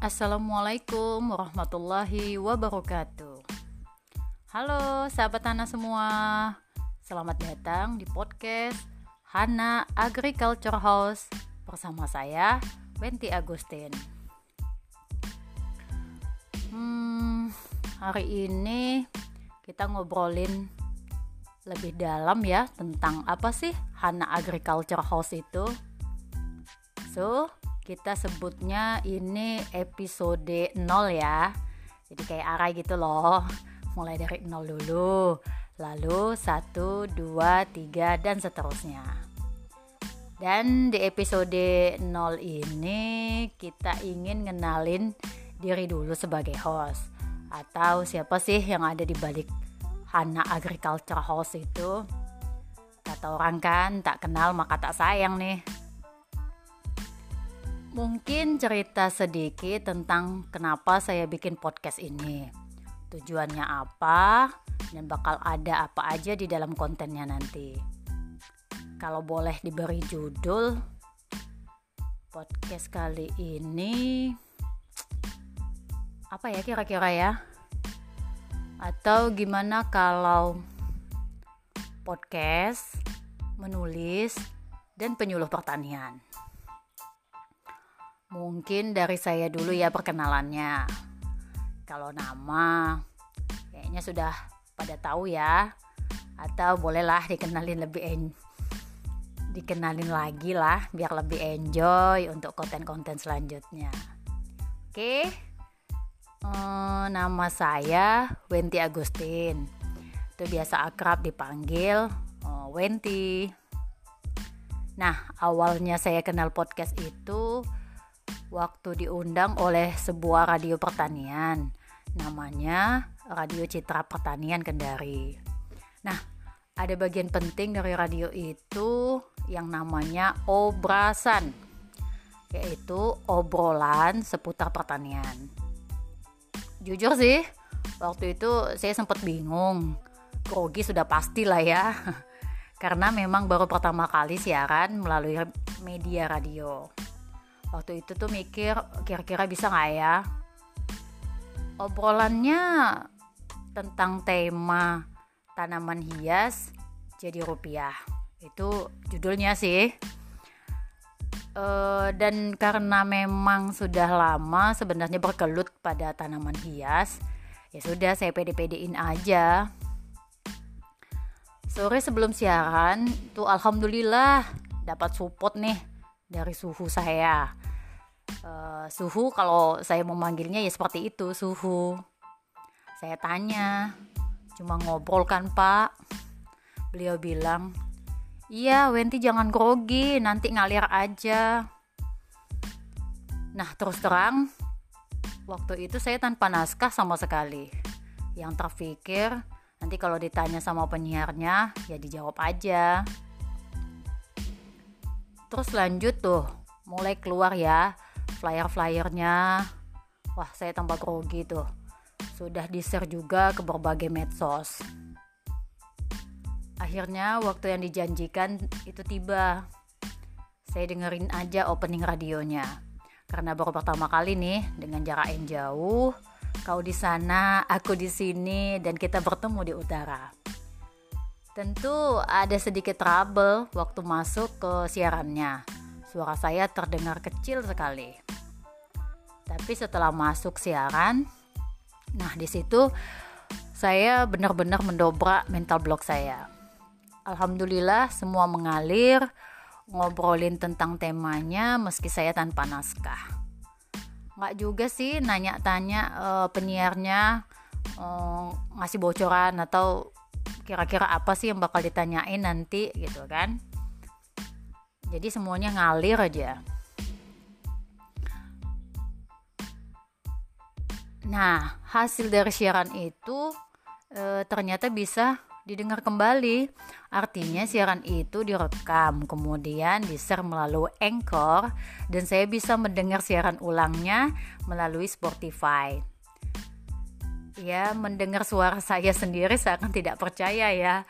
Assalamualaikum warahmatullahi wabarakatuh. Halo sahabat Hana semua, selamat datang di podcast Hana Agriculture House bersama saya Wenti Agustin. Hmm, hari ini kita ngobrolin lebih dalam ya tentang apa sih Hana Agriculture House itu. So, kita sebutnya ini episode 0 ya. Jadi kayak arah gitu loh. Mulai dari 0 dulu lalu 1, 2, 3 dan seterusnya. Dan di episode 0 ini kita ingin ngenalin diri dulu sebagai host. Atau siapa sih yang ada di balik Hana Agriculture House itu? Kata orang kan tak kenal maka tak sayang nih Mungkin cerita sedikit tentang kenapa saya bikin podcast ini. Tujuannya apa dan bakal ada apa aja di dalam kontennya nanti. Kalau boleh diberi judul podcast kali ini apa ya kira-kira ya? Atau gimana kalau podcast, menulis, dan penyuluh pertanian? Mungkin dari saya dulu ya perkenalannya. Kalau nama kayaknya sudah pada tahu ya. Atau bolehlah dikenalin lebih en dikenalin lagi lah biar lebih enjoy untuk konten-konten selanjutnya. Oke. Hmm, nama saya Wenti Agustin. Itu biasa akrab dipanggil oh, Wenti. Nah, awalnya saya kenal podcast itu waktu diundang oleh sebuah radio pertanian namanya Radio Citra Pertanian Kendari. Nah, ada bagian penting dari radio itu yang namanya obrasan, yaitu obrolan seputar pertanian. Jujur sih, waktu itu saya sempat bingung, grogi sudah pasti lah ya, karena memang baru pertama kali siaran melalui media radio waktu itu tuh mikir kira-kira bisa nggak ya? Obrolannya tentang tema tanaman hias jadi rupiah. Itu judulnya sih. E, dan karena memang sudah lama sebenarnya berkelut pada tanaman hias ya sudah saya pede-pedein aja. Sore sebelum siaran tuh alhamdulillah dapat support nih dari suhu saya uh, suhu kalau saya memanggilnya ya seperti itu suhu. Saya tanya cuma ngobrol kan pak? Beliau bilang iya Wenti jangan grogi nanti ngalir aja. Nah terus terang waktu itu saya tanpa naskah sama sekali. Yang terpikir nanti kalau ditanya sama penyiarnya ya dijawab aja. Terus lanjut tuh mulai keluar ya flyer-flyernya. Wah saya tambah grogi tuh. Sudah di-share juga ke berbagai medsos. Akhirnya waktu yang dijanjikan itu tiba. Saya dengerin aja opening radionya. Karena baru pertama kali nih dengan jarak yang jauh kau di sana aku di sini dan kita bertemu di utara. Tentu ada sedikit trouble waktu masuk ke siarannya. Suara saya terdengar kecil sekali. Tapi setelah masuk siaran, nah di situ saya benar-benar mendobrak mental block saya. Alhamdulillah semua mengalir, ngobrolin tentang temanya meski saya tanpa naskah. Nggak juga sih nanya-tanya uh, penyiarnya uh, ngasih bocoran atau kira-kira apa sih yang bakal ditanyain nanti gitu kan jadi semuanya ngalir aja. Nah hasil dari siaran itu e, ternyata bisa didengar kembali. Artinya siaran itu direkam kemudian di-share melalui Anchor dan saya bisa mendengar siaran ulangnya melalui Spotify. Ya mendengar suara saya sendiri saya akan tidak percaya ya.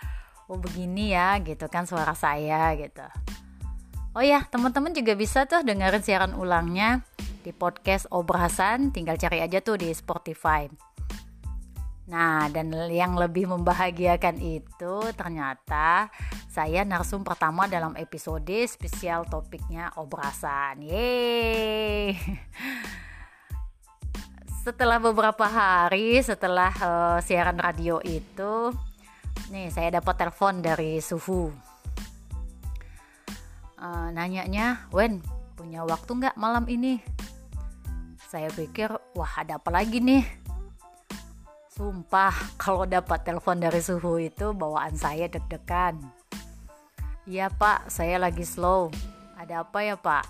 Oh begini ya gitu kan suara saya gitu oh ya teman-teman juga bisa tuh dengerin siaran ulangnya di podcast Obrasan tinggal cari aja tuh di Spotify Nah, dan yang lebih membahagiakan itu ternyata saya narsum pertama dalam episode spesial topiknya obrasan. Yeay. Setelah beberapa hari setelah uh, siaran radio itu, nih saya dapat telepon dari Suhu. Uh, nanyanya, Wen, punya waktu nggak malam ini? Saya pikir, wah ada apa lagi nih? Sumpah, kalau dapat telepon dari suhu itu bawaan saya deg-degan. Iya pak, saya lagi slow. Ada apa ya pak?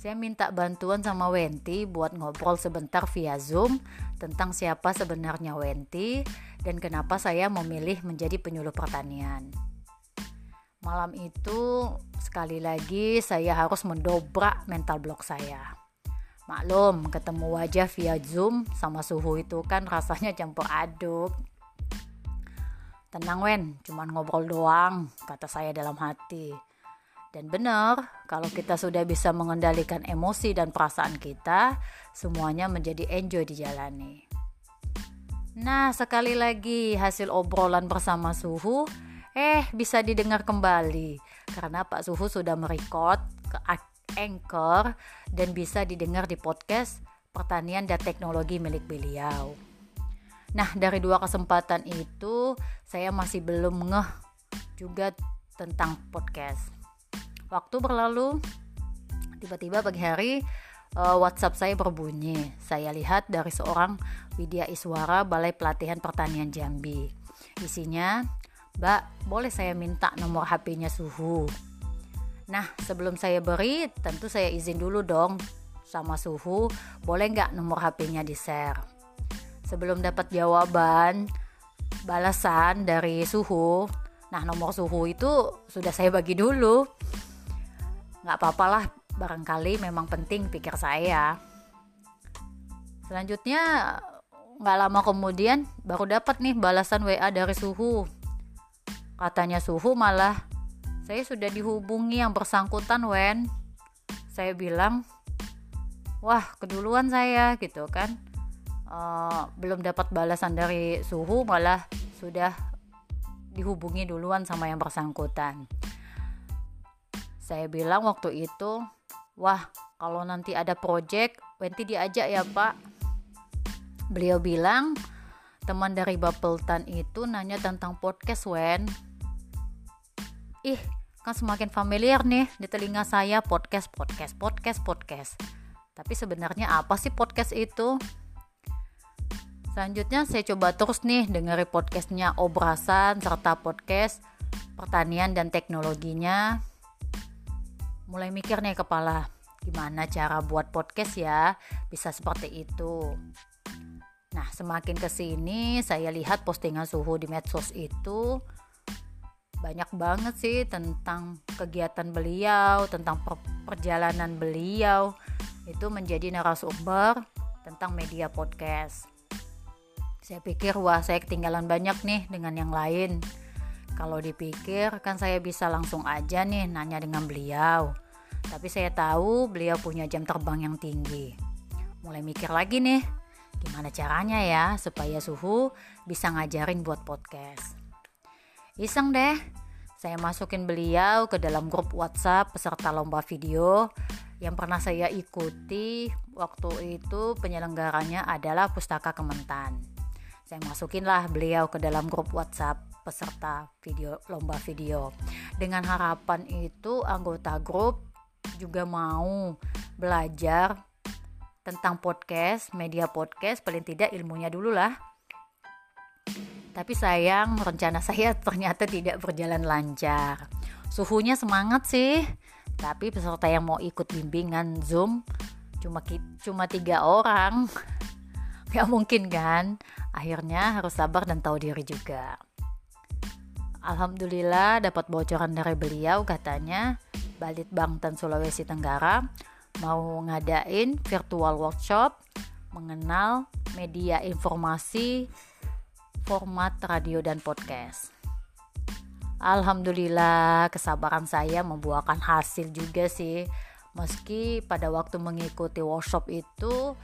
Saya minta bantuan sama Wenti buat ngobrol sebentar via Zoom tentang siapa sebenarnya Wenti dan kenapa saya memilih menjadi penyuluh pertanian. Malam itu sekali lagi saya harus mendobrak mental block saya. Maklum, ketemu wajah via Zoom sama suhu itu kan rasanya campur aduk. Tenang Wen, cuman ngobrol doang, kata saya dalam hati. Dan benar, kalau kita sudah bisa mengendalikan emosi dan perasaan kita, semuanya menjadi enjoy dijalani. Nah, sekali lagi hasil obrolan bersama Suhu, eh bisa didengar kembali karena Pak Suhu sudah merekod ke Anchor dan bisa didengar di podcast Pertanian dan Teknologi milik beliau. Nah, dari dua kesempatan itu saya masih belum ngeh juga tentang podcast. Waktu berlalu, tiba-tiba pagi hari uh, WhatsApp saya berbunyi. Saya lihat dari seorang Widya Iswara Balai Pelatihan Pertanian Jambi. Isinya, Mbak, boleh saya minta nomor HP-nya Suhu? Nah, sebelum saya beri, tentu saya izin dulu dong sama suhu, boleh nggak nomor HP-nya di-share. Sebelum dapat jawaban, balasan dari suhu, nah nomor suhu itu sudah saya bagi dulu. Nggak apa-apalah, barangkali memang penting pikir saya. Selanjutnya, nggak lama kemudian baru dapat nih balasan WA dari suhu. Katanya suhu malah saya sudah dihubungi yang bersangkutan Wen. Saya bilang wah keduluan saya gitu kan. Uh, belum dapat balasan dari suhu malah sudah dihubungi duluan sama yang bersangkutan. Saya bilang waktu itu wah kalau nanti ada project Wenti diajak ya pak. Beliau bilang teman dari Bapeltan itu nanya tentang podcast Wen ih kan semakin familiar nih di telinga saya podcast podcast podcast podcast. Tapi sebenarnya apa sih podcast itu? Selanjutnya saya coba terus nih dengerin podcastnya obrasan serta podcast pertanian dan teknologinya. Mulai mikir nih kepala gimana cara buat podcast ya? Bisa seperti itu. Nah semakin ke sini saya lihat postingan suhu di medsos itu banyak banget sih tentang kegiatan beliau, tentang per perjalanan beliau itu menjadi narasumber tentang media podcast. Saya pikir wah saya ketinggalan banyak nih dengan yang lain. Kalau dipikir kan saya bisa langsung aja nih nanya dengan beliau. Tapi saya tahu beliau punya jam terbang yang tinggi. Mulai mikir lagi nih, gimana caranya ya supaya suhu bisa ngajarin buat podcast. Iseng deh, saya masukin beliau ke dalam grup WhatsApp peserta lomba video yang pernah saya ikuti waktu itu penyelenggaranya adalah Pustaka Kementan. Saya masukinlah beliau ke dalam grup WhatsApp peserta video lomba video. Dengan harapan itu anggota grup juga mau belajar tentang podcast, media podcast, paling tidak ilmunya dulu lah tapi sayang, rencana saya ternyata tidak berjalan lancar. Suhunya semangat sih, tapi peserta yang mau ikut bimbingan Zoom cuma cuma tiga orang. Gak mungkin kan? Akhirnya harus sabar dan tahu diri juga. Alhamdulillah dapat bocoran dari beliau katanya Balit Bangtan Sulawesi Tenggara mau ngadain virtual workshop mengenal media informasi format radio dan podcast. Alhamdulillah kesabaran saya membuahkan hasil juga sih. meski pada waktu mengikuti workshop itu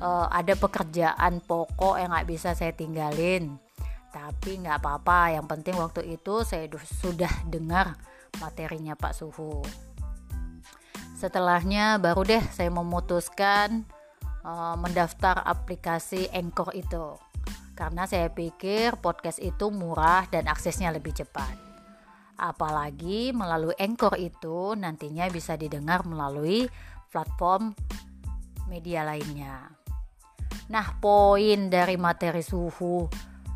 uh, ada pekerjaan pokok yang nggak bisa saya tinggalin tapi nggak apa-apa yang penting waktu itu saya sudah dengar materinya Pak Suhu setelahnya baru deh saya memutuskan uh, mendaftar aplikasi Anchor itu karena saya pikir podcast itu murah dan aksesnya lebih cepat apalagi melalui Anchor itu nantinya bisa didengar melalui platform media lainnya nah poin dari materi suhu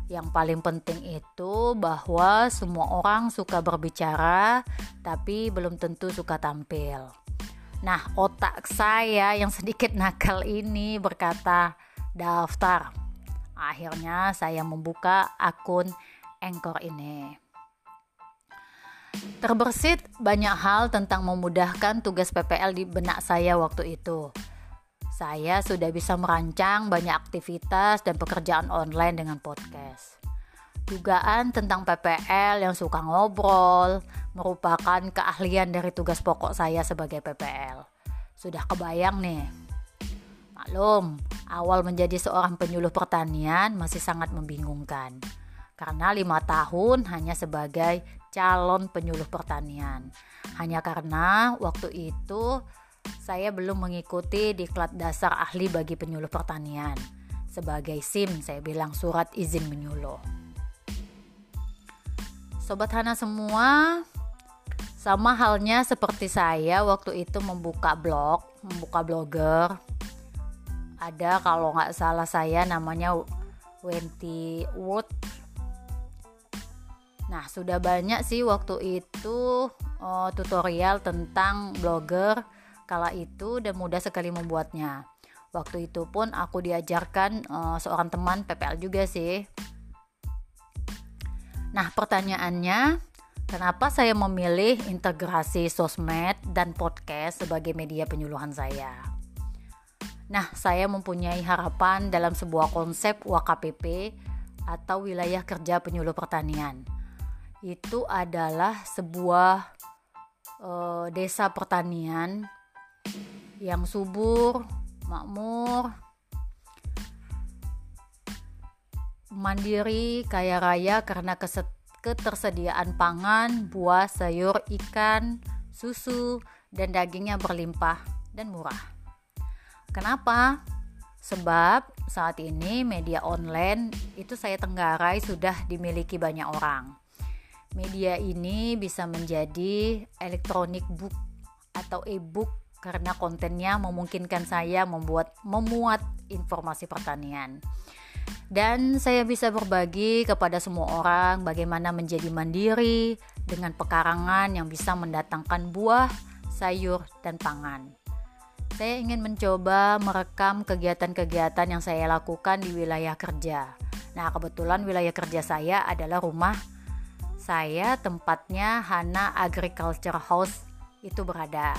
yang paling penting itu bahwa semua orang suka berbicara, tapi belum tentu suka tampil. Nah, otak saya yang sedikit nakal ini berkata, "Daftar." Akhirnya, saya membuka akun Anchor ini. Terbersit banyak hal tentang memudahkan tugas PPL di benak saya waktu itu saya sudah bisa merancang banyak aktivitas dan pekerjaan online dengan podcast. Dugaan tentang PPL yang suka ngobrol merupakan keahlian dari tugas pokok saya sebagai PPL. Sudah kebayang nih. Maklum, awal menjadi seorang penyuluh pertanian masih sangat membingungkan. Karena lima tahun hanya sebagai calon penyuluh pertanian. Hanya karena waktu itu saya belum mengikuti diklat dasar ahli bagi penyuluh pertanian. Sebagai SIM, saya bilang surat izin menyuluh. Sobat Hana semua, sama halnya seperti saya waktu itu membuka blog, membuka blogger. Ada kalau nggak salah saya namanya Wenty Wood. Nah, sudah banyak sih waktu itu uh, tutorial tentang blogger kala itu dan mudah sekali membuatnya. Waktu itu pun aku diajarkan uh, seorang teman PPL juga sih. Nah, pertanyaannya, kenapa saya memilih integrasi sosmed dan podcast sebagai media penyuluhan saya? Nah, saya mempunyai harapan dalam sebuah konsep WKPP atau wilayah kerja penyuluh pertanian. Itu adalah sebuah uh, desa pertanian yang subur, makmur, mandiri, kaya raya karena ketersediaan pangan, buah, sayur, ikan, susu, dan dagingnya berlimpah dan murah. Kenapa? Sebab saat ini media online itu saya tenggarai sudah dimiliki banyak orang. Media ini bisa menjadi elektronik book atau e-book karena kontennya memungkinkan saya membuat memuat informasi pertanian. Dan saya bisa berbagi kepada semua orang bagaimana menjadi mandiri dengan pekarangan yang bisa mendatangkan buah, sayur, dan pangan. Saya ingin mencoba merekam kegiatan-kegiatan yang saya lakukan di wilayah kerja. Nah, kebetulan wilayah kerja saya adalah rumah saya tempatnya Hana Agriculture House itu berada.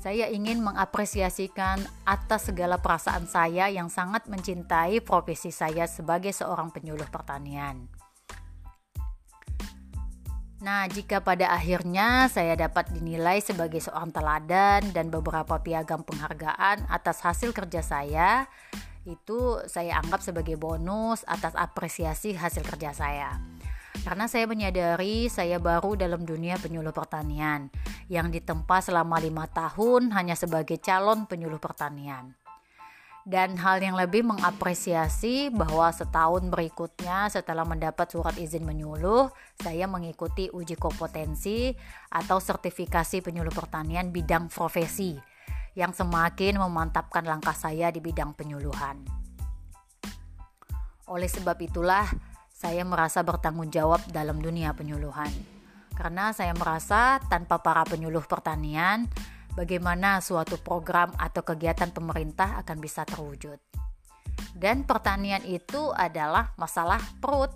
Saya ingin mengapresiasikan atas segala perasaan saya yang sangat mencintai profesi saya sebagai seorang penyuluh pertanian. Nah, jika pada akhirnya saya dapat dinilai sebagai seorang teladan dan beberapa piagam penghargaan atas hasil kerja saya, itu saya anggap sebagai bonus atas apresiasi hasil kerja saya karena saya menyadari saya baru dalam dunia penyuluh pertanian yang ditempa selama lima tahun hanya sebagai calon penyuluh pertanian. Dan hal yang lebih mengapresiasi bahwa setahun berikutnya setelah mendapat surat izin menyuluh, saya mengikuti uji kompetensi atau sertifikasi penyuluh pertanian bidang profesi yang semakin memantapkan langkah saya di bidang penyuluhan. Oleh sebab itulah, saya merasa bertanggung jawab dalam dunia penyuluhan. Karena saya merasa tanpa para penyuluh pertanian, bagaimana suatu program atau kegiatan pemerintah akan bisa terwujud. Dan pertanian itu adalah masalah perut.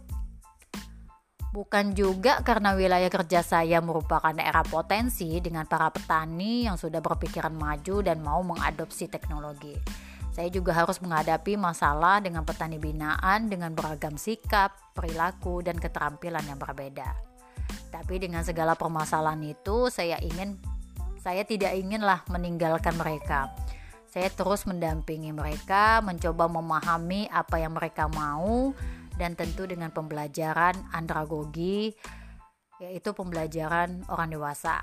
Bukan juga karena wilayah kerja saya merupakan daerah potensi dengan para petani yang sudah berpikiran maju dan mau mengadopsi teknologi saya juga harus menghadapi masalah dengan petani binaan dengan beragam sikap, perilaku, dan keterampilan yang berbeda. Tapi dengan segala permasalahan itu, saya ingin saya tidak inginlah meninggalkan mereka. Saya terus mendampingi mereka, mencoba memahami apa yang mereka mau, dan tentu dengan pembelajaran andragogi, yaitu pembelajaran orang dewasa.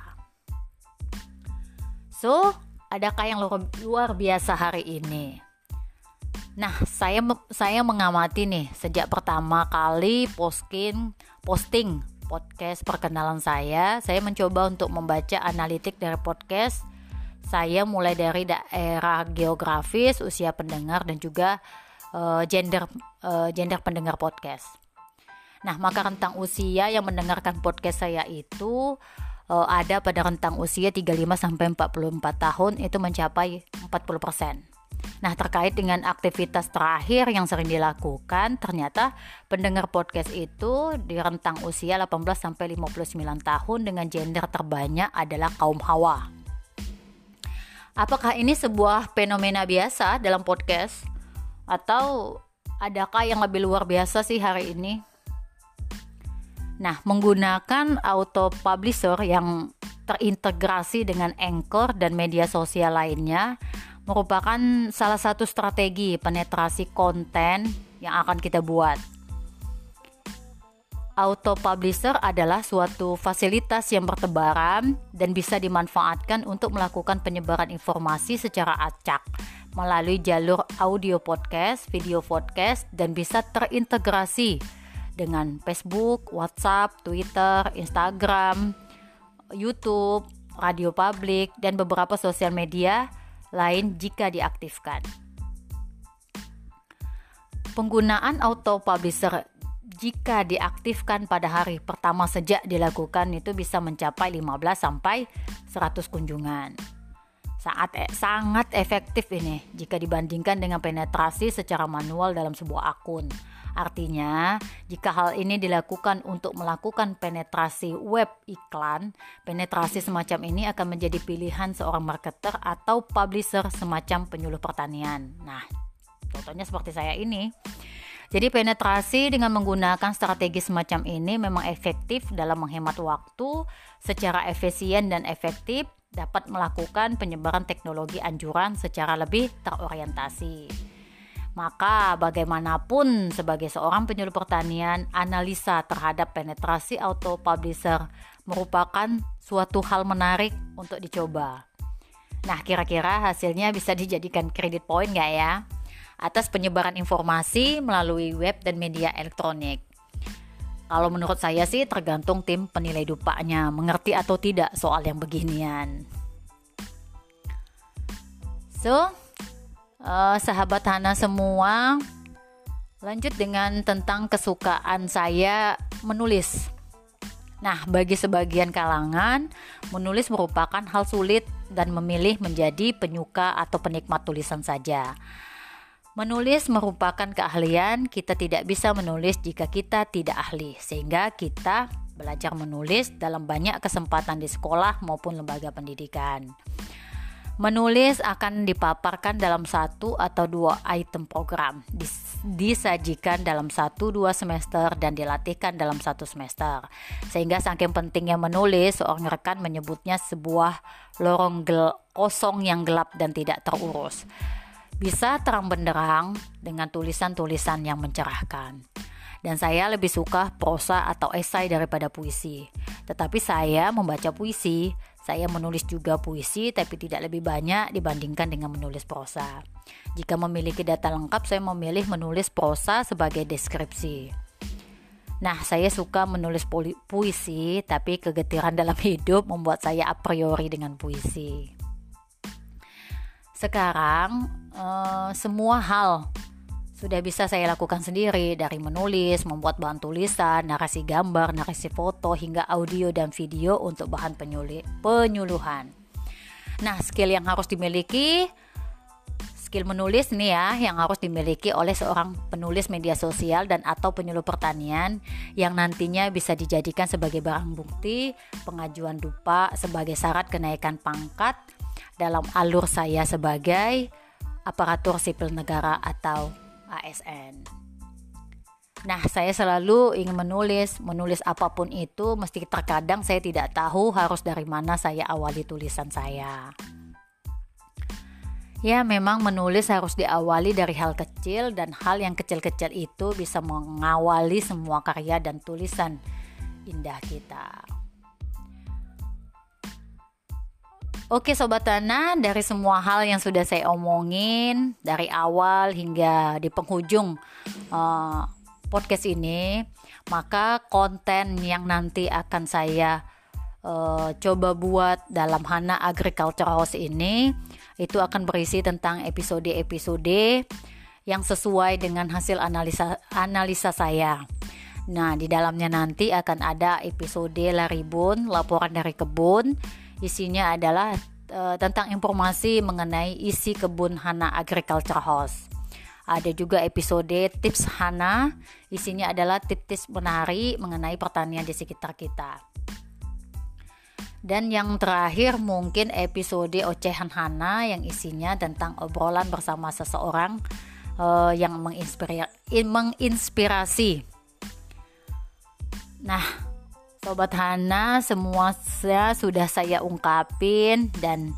So, adakah yang luar biasa hari ini? Nah, saya saya mengamati nih sejak pertama kali posting posting podcast perkenalan saya, saya mencoba untuk membaca analitik dari podcast saya mulai dari daerah geografis, usia pendengar dan juga uh, gender uh, gender pendengar podcast. Nah, maka rentang usia yang mendengarkan podcast saya itu uh, ada pada rentang usia 35 sampai 44 tahun itu mencapai 40%. Nah, terkait dengan aktivitas terakhir yang sering dilakukan, ternyata pendengar podcast itu di rentang usia 18 sampai 59 tahun dengan gender terbanyak adalah kaum hawa. Apakah ini sebuah fenomena biasa dalam podcast atau adakah yang lebih luar biasa sih hari ini? Nah, menggunakan auto publisher yang terintegrasi dengan Anchor dan media sosial lainnya merupakan salah satu strategi penetrasi konten yang akan kita buat. Auto Publisher adalah suatu fasilitas yang bertebaran dan bisa dimanfaatkan untuk melakukan penyebaran informasi secara acak melalui jalur audio podcast, video podcast, dan bisa terintegrasi dengan Facebook, WhatsApp, Twitter, Instagram, YouTube, radio publik, dan beberapa sosial media lain jika diaktifkan. Penggunaan auto publisher jika diaktifkan pada hari pertama sejak dilakukan itu bisa mencapai 15 sampai 100 kunjungan. Saat e sangat efektif ini jika dibandingkan dengan penetrasi secara manual dalam sebuah akun. Artinya, jika hal ini dilakukan untuk melakukan penetrasi web iklan, penetrasi semacam ini akan menjadi pilihan seorang marketer atau publisher semacam penyuluh pertanian. Nah, contohnya seperti saya ini. Jadi penetrasi dengan menggunakan strategi semacam ini memang efektif dalam menghemat waktu secara efisien dan efektif dapat melakukan penyebaran teknologi anjuran secara lebih terorientasi. Maka bagaimanapun sebagai seorang penyuluh pertanian, analisa terhadap penetrasi auto publisher merupakan suatu hal menarik untuk dicoba. Nah, kira-kira hasilnya bisa dijadikan kredit point nggak ya? atas penyebaran informasi melalui web dan media elektronik. Kalau menurut saya sih tergantung tim penilai dupanya mengerti atau tidak soal yang beginian. So, uh, sahabat Hana semua, lanjut dengan tentang kesukaan saya menulis. Nah, bagi sebagian kalangan, menulis merupakan hal sulit dan memilih menjadi penyuka atau penikmat tulisan saja. Menulis merupakan keahlian, kita tidak bisa menulis jika kita tidak ahli, sehingga kita belajar menulis dalam banyak kesempatan di sekolah maupun lembaga pendidikan. Menulis akan dipaparkan dalam satu atau dua item program, disajikan dalam satu dua semester dan dilatihkan dalam satu semester. Sehingga saking pentingnya menulis, seorang rekan menyebutnya sebuah lorong gel kosong yang gelap dan tidak terurus bisa terang benderang dengan tulisan-tulisan yang mencerahkan. Dan saya lebih suka prosa atau esai daripada puisi. Tetapi saya membaca puisi, saya menulis juga puisi tapi tidak lebih banyak dibandingkan dengan menulis prosa. Jika memiliki data lengkap, saya memilih menulis prosa sebagai deskripsi. Nah, saya suka menulis puisi, tapi kegetiran dalam hidup membuat saya a priori dengan puisi. Sekarang uh, semua hal sudah bisa saya lakukan sendiri dari menulis, membuat bahan tulisan, narasi gambar, narasi foto hingga audio dan video untuk bahan penyuluhan. Nah, skill yang harus dimiliki skill menulis nih ya yang harus dimiliki oleh seorang penulis media sosial dan atau penyuluh pertanian yang nantinya bisa dijadikan sebagai barang bukti pengajuan dupa sebagai syarat kenaikan pangkat dalam alur saya sebagai aparatur sipil negara atau ASN. Nah, saya selalu ingin menulis, menulis apa pun itu, mesti terkadang saya tidak tahu harus dari mana saya awali tulisan saya. Ya, memang menulis harus diawali dari hal kecil dan hal yang kecil-kecil itu bisa mengawali semua karya dan tulisan indah kita. Oke Sobat Tanah, dari semua hal yang sudah saya omongin dari awal hingga di penghujung uh, podcast ini, maka konten yang nanti akan saya uh, coba buat dalam Hana Agriculture House ini itu akan berisi tentang episode-episode yang sesuai dengan hasil analisa analisa saya. Nah, di dalamnya nanti akan ada episode Laribun, laporan dari kebun. Isinya adalah uh, tentang informasi mengenai isi kebun Hana Agriculture House. Ada juga episode tips Hana, isinya adalah tips-tips menarik mengenai pertanian di sekitar kita. Dan yang terakhir mungkin episode ocehan Hana yang isinya tentang obrolan bersama seseorang uh, yang menginspirasi. Nah, Sobat Hana semua sudah saya ungkapin dan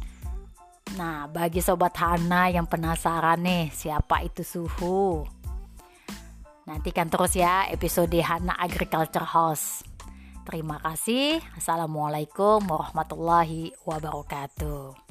Nah, bagi sobat Hana yang penasaran nih, siapa itu Suhu? Nantikan terus ya episode Hana Agriculture House. Terima kasih. Assalamualaikum warahmatullahi wabarakatuh.